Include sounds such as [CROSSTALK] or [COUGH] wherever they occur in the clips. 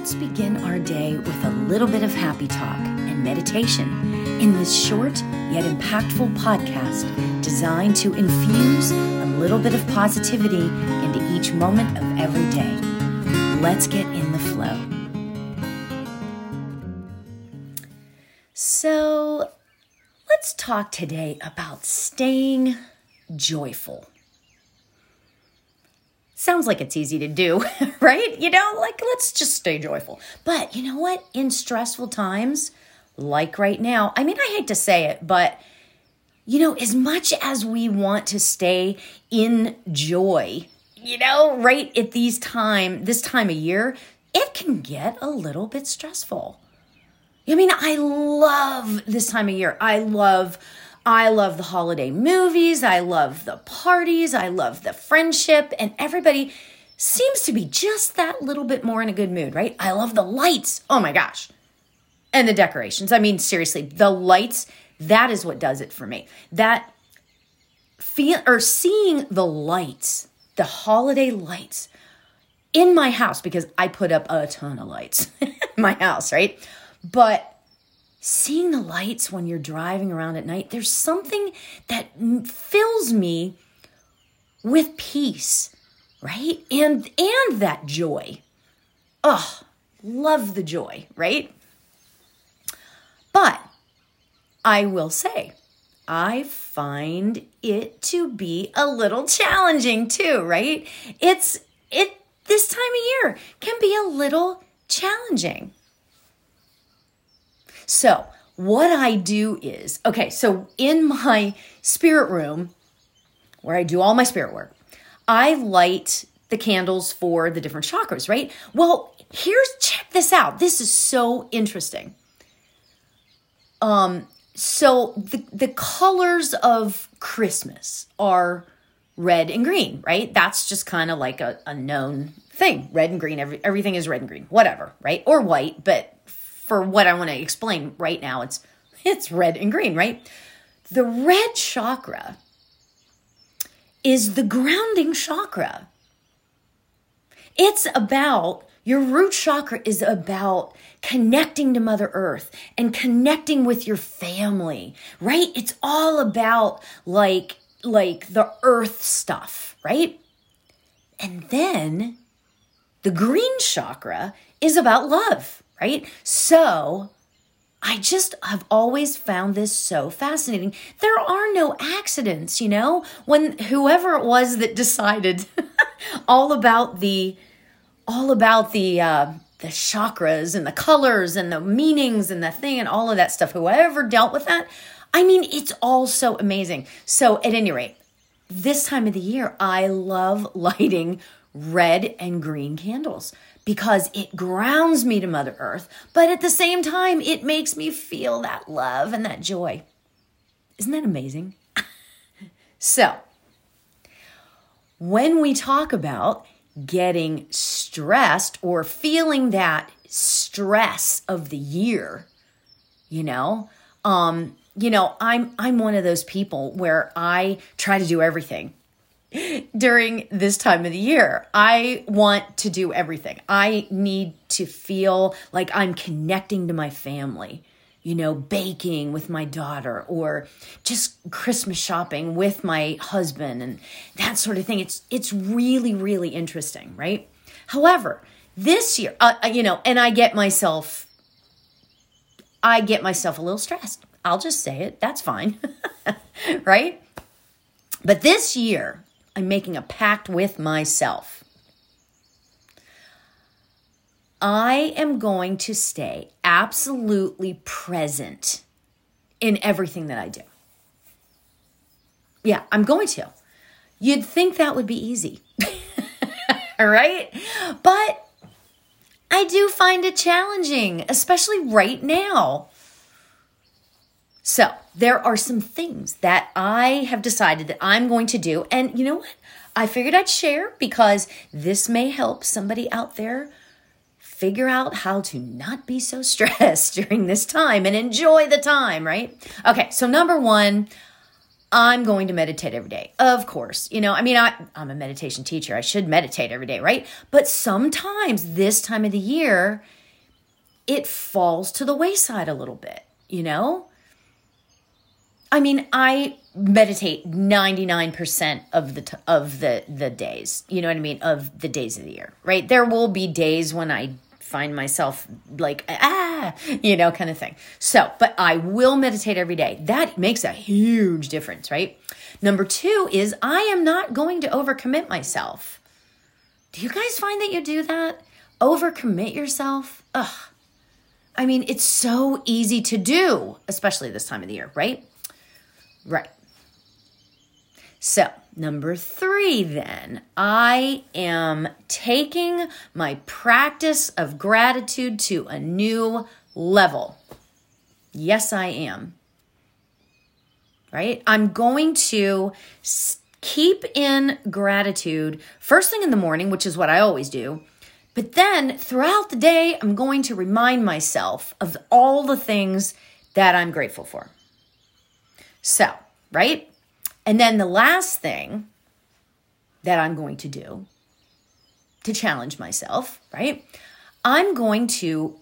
let's begin our day with a little bit of happy talk and meditation in this short yet impactful podcast designed to infuse a little bit of positivity into each moment of every day. Let's get in the flow. So, let's talk today about staying joyful. Sounds like it's easy to do, [LAUGHS] right? You know, like let's just stay joyful. But you know what? In stressful times, like right now, I mean, I hate to say it, but you know, as much as we want to stay in joy, you know, right at these time, this time of year, it can get a little bit stressful. I mean, I love this time of year. I love I love the holiday movies. I love the parties. I love the friendship. And everybody seems to be just that little bit more in a good mood, right? I love the lights. Oh my gosh. And the decorations. I mean, seriously, the lights, that is what does it for me. That feel or seeing the lights, the holiday lights in my house, because I put up a ton of lights [LAUGHS] in my house, right? But seeing the lights when you're driving around at night, there's something that fills me with peace, right? And and that joy. Oh, love the joy, right? But I will say, I find it to be a little challenging too, right? It's it this time of year can be a little challenging. So, what I do is okay, so in my spirit room where I do all my spirit work, I light the candles for the different chakras, right? Well, here's check this out. This is so interesting. Um so the the colors of Christmas are red and green, right? That's just kind of like a, a known thing. Red and green, every, everything is red and green, whatever, right? Or white, but for what I want to explain right now, it's it's red and green, right? The red chakra is the grounding chakra. It's about your root chakra is about connecting to Mother Earth and connecting with your family, right? It's all about like like the earth stuff, right? And then the green chakra is about love right? So I just have always found this so fascinating. There are no accidents, you know? When whoever it was that decided [LAUGHS] all about the all about the uh the chakras and the colors and the meanings and the thing and all of that stuff, whoever dealt with that, I mean, it's all so amazing. So, at any rate, this time of the year, I love [LAUGHS] lighting red and green candles because it grounds me to Mother Earth, but at the same time, it makes me feel that love and that joy. Isn't that amazing? [LAUGHS] so, when we talk about getting stressed or feeling that stress of the year, you know, um, you know, I'm I'm one of those people where I try to do everything during this time of the year. I want to do everything. I need to feel like I'm connecting to my family, you know, baking with my daughter or just Christmas shopping with my husband and that sort of thing. It's it's really really interesting, right? However, this year, uh, uh you know, and I get myself I get myself a little stressed. I'll just say it. That's fine. [LAUGHS] right? But this year, I'm making a pact with myself. I am going to stay absolutely present in everything that I do. Yeah, I'm going to. You'd think that would be easy, [LAUGHS] right? But I do find it challenging, especially right now. So, there are some things that I have decided that I'm going to do. And you know what? I figured I'd share because this may help somebody out there figure out how to not be so [LAUGHS] stressed during this time and enjoy the time, right? Okay, so number one, I'm going to meditate every day. Of course. You know, I mean, I, I'm a meditation teacher. I should meditate every day, right? But sometimes this time of the year, it falls to the wayside a little bit, you know? I mean, I meditate 99% of the t- of the the days. You know what I mean? Of the days of the year, right? There will be days when I find myself like ah, you know, kind of thing. So, but I will meditate every day. That makes a huge difference, right? Number 2 is I am not going to overcommit myself. Do you guys find that you do that? Overcommit yourself? Ugh. I mean, it's so easy to do, especially this time of the year, right? Right. So, number three, then, I am taking my practice of gratitude to a new level. Yes, I am. Right? I'm going to keep in gratitude first thing in the morning, which is what I always do. But then throughout the day, I'm going to remind myself of all the things that I'm grateful for. So, right? And then the last thing that I'm going to do to challenge myself, right? I'm going to,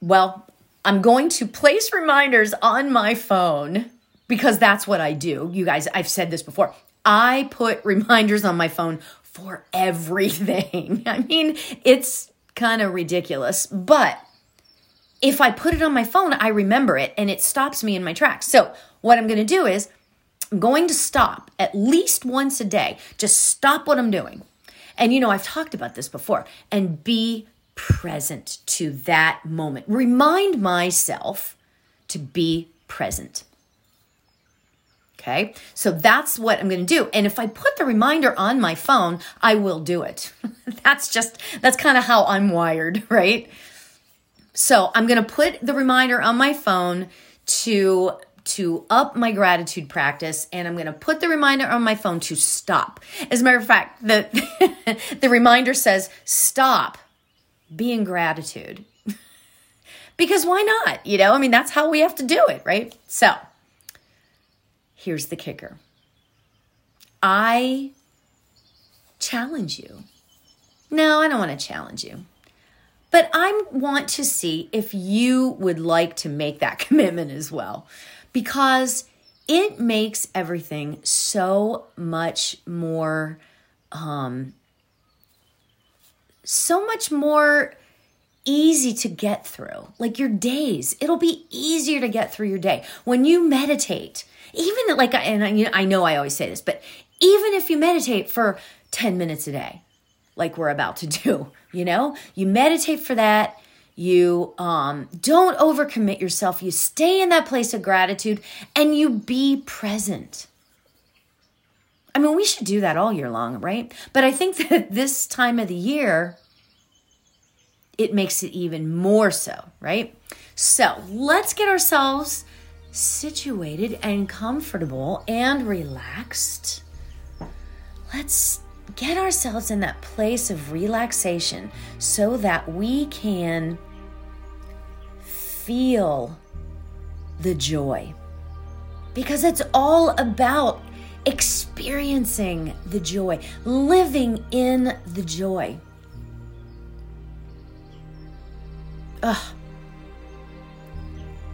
well, I'm going to place reminders on my phone because that's what I do. You guys, I've said this before. I put reminders on my phone for everything. [LAUGHS] I mean, it's kind of ridiculous, but if I put it on my phone, I remember it and it stops me in my tracks. So, what I'm going to do is I'm going to stop at least once a day. Just stop what I'm doing. And you know, I've talked about this before and be present to that moment. Remind myself to be present. Okay, so that's what I'm going to do. And if I put the reminder on my phone, I will do it. [LAUGHS] that's just, that's kind of how I'm wired, [LAUGHS] right? So I'm going to put the reminder on my phone to to up my gratitude practice and I'm going to put the reminder on my phone to stop. As a matter of fact, the [LAUGHS] the reminder says stop being gratitude. [LAUGHS] because why not? You know, I mean that's how we have to do it, right? So, here's the kicker. I challenge you. No, I don't want to challenge you. But I want to see if you would like to make that [LAUGHS] commitment as well because it makes everything so much more um so much more easy to get through. Like your days, it'll be easier to get through your day when you meditate. Even like, and I, I know I always say this, but even if you meditate for 10 minutes a day, like we're about to do, [LAUGHS] you know, you meditate for that you um, don't overcommit yourself. You stay in that place of gratitude and you be present. I mean we should do that all year long right? But i think [LAUGHS] that this time of the year it makes it even more so right? So let's get ourselves situated and comfortable and relaxed. Let's get ourselves in that place of relaxation so that we can feel the joy. Because it's all about experiencing the joy, living in the joy. Ugh.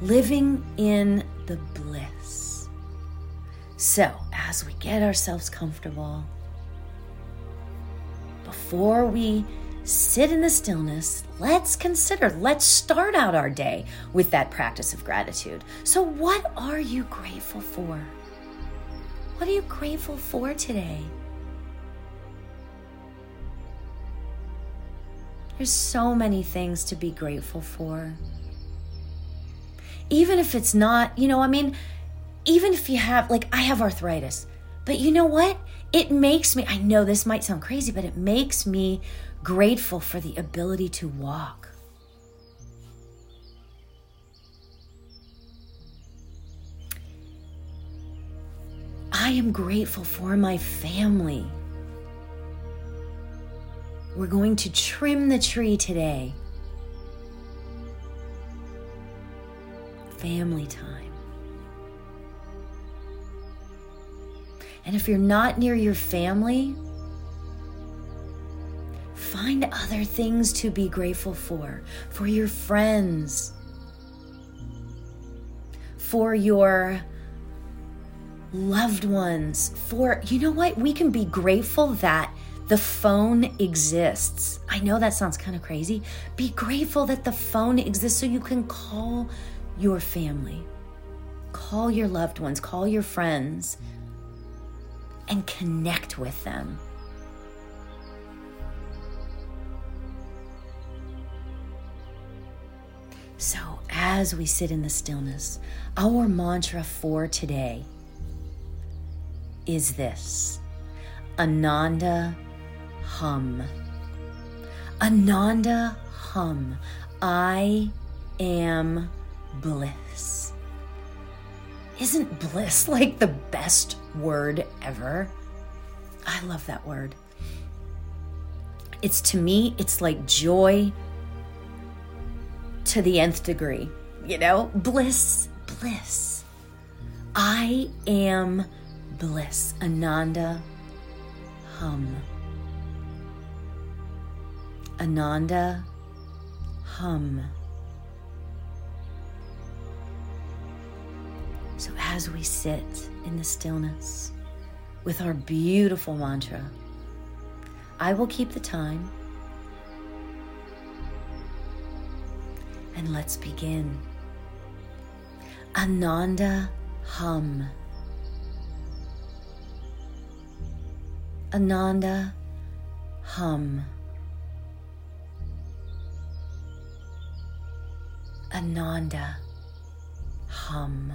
Living in the bliss. So, as we get ourselves comfortable, before we sit in the stillness, let's consider, let's start out our day with that practice of gratitude. So, what are you grateful for? What are you grateful for today? There's so many things to be grateful for. Even if it's not, you know, I mean, even if you have, like, I have arthritis, but you know what? It makes me, I know this might sound crazy, but it makes me grateful for the ability to walk. I am grateful for my family. We're going to trim the tree today. Family time. And if you're not near your family, find other things to be grateful for, for your friends, for your loved ones, for, you know what? We can be grateful that the phone exists. I know that sounds kind of crazy. Be grateful that the phone exists so you can call your family, call your loved ones, call your friends, and connect with them. So, as we sit in the stillness, our mantra for today is this Ananda Hum. Ananda Hum. I am bliss. Isn't bliss [LAUGHS] like the best word ever? I love that word. It's to me, it's like joy to the nth degree. You know, bliss, bliss. I am bliss. Ananda hum. Ananda hum. So, as we sit in the stillness with our beautiful mantra, I will keep the time. And let's begin. Ananda hum. Ananda hum. Ananda hum.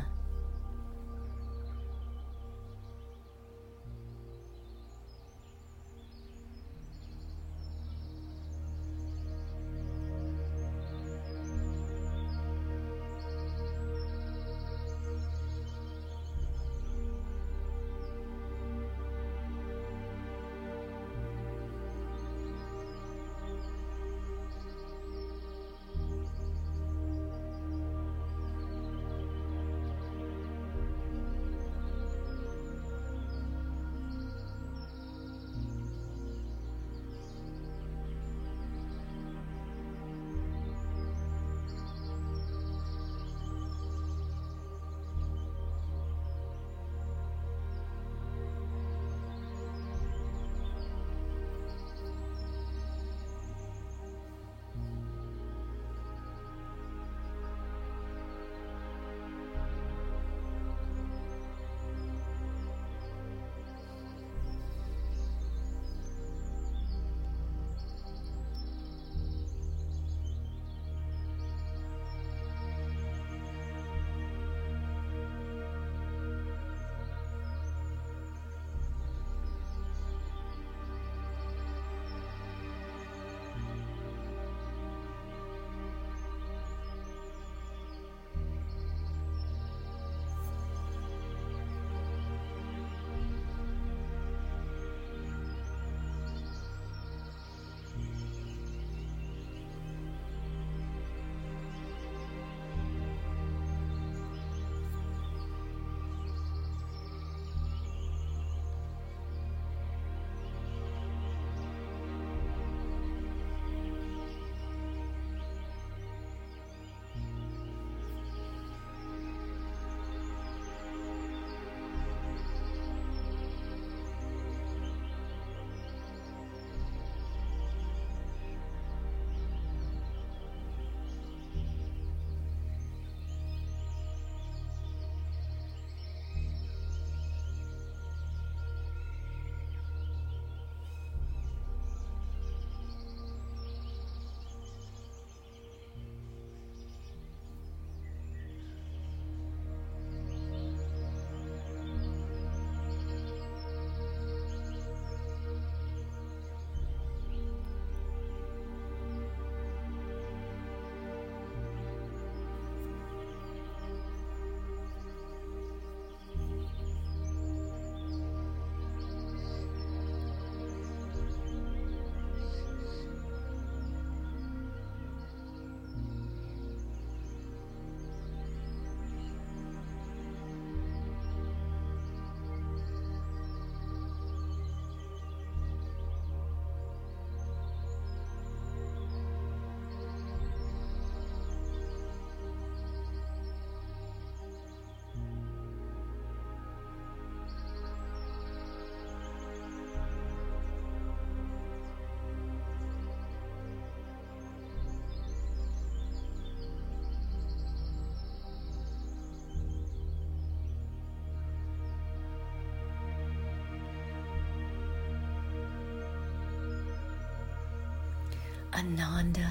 Ananda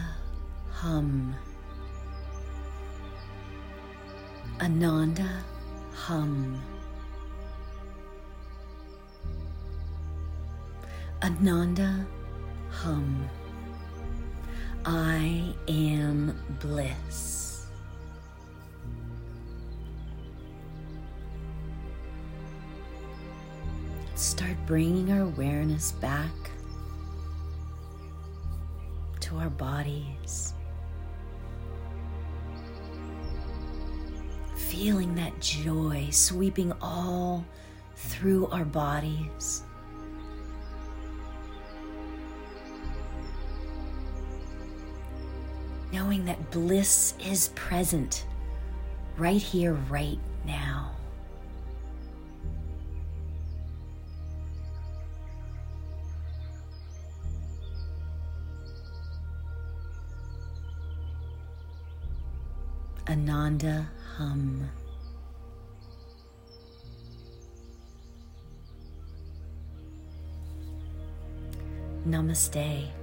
hum. Ananda hum. Ananda hum. I am bliss. Start bringing our awareness back our bodies. Feeling that joy sweeping all through our bodies. Knowing that bliss is present right here, right now. Ananda hum. Namaste.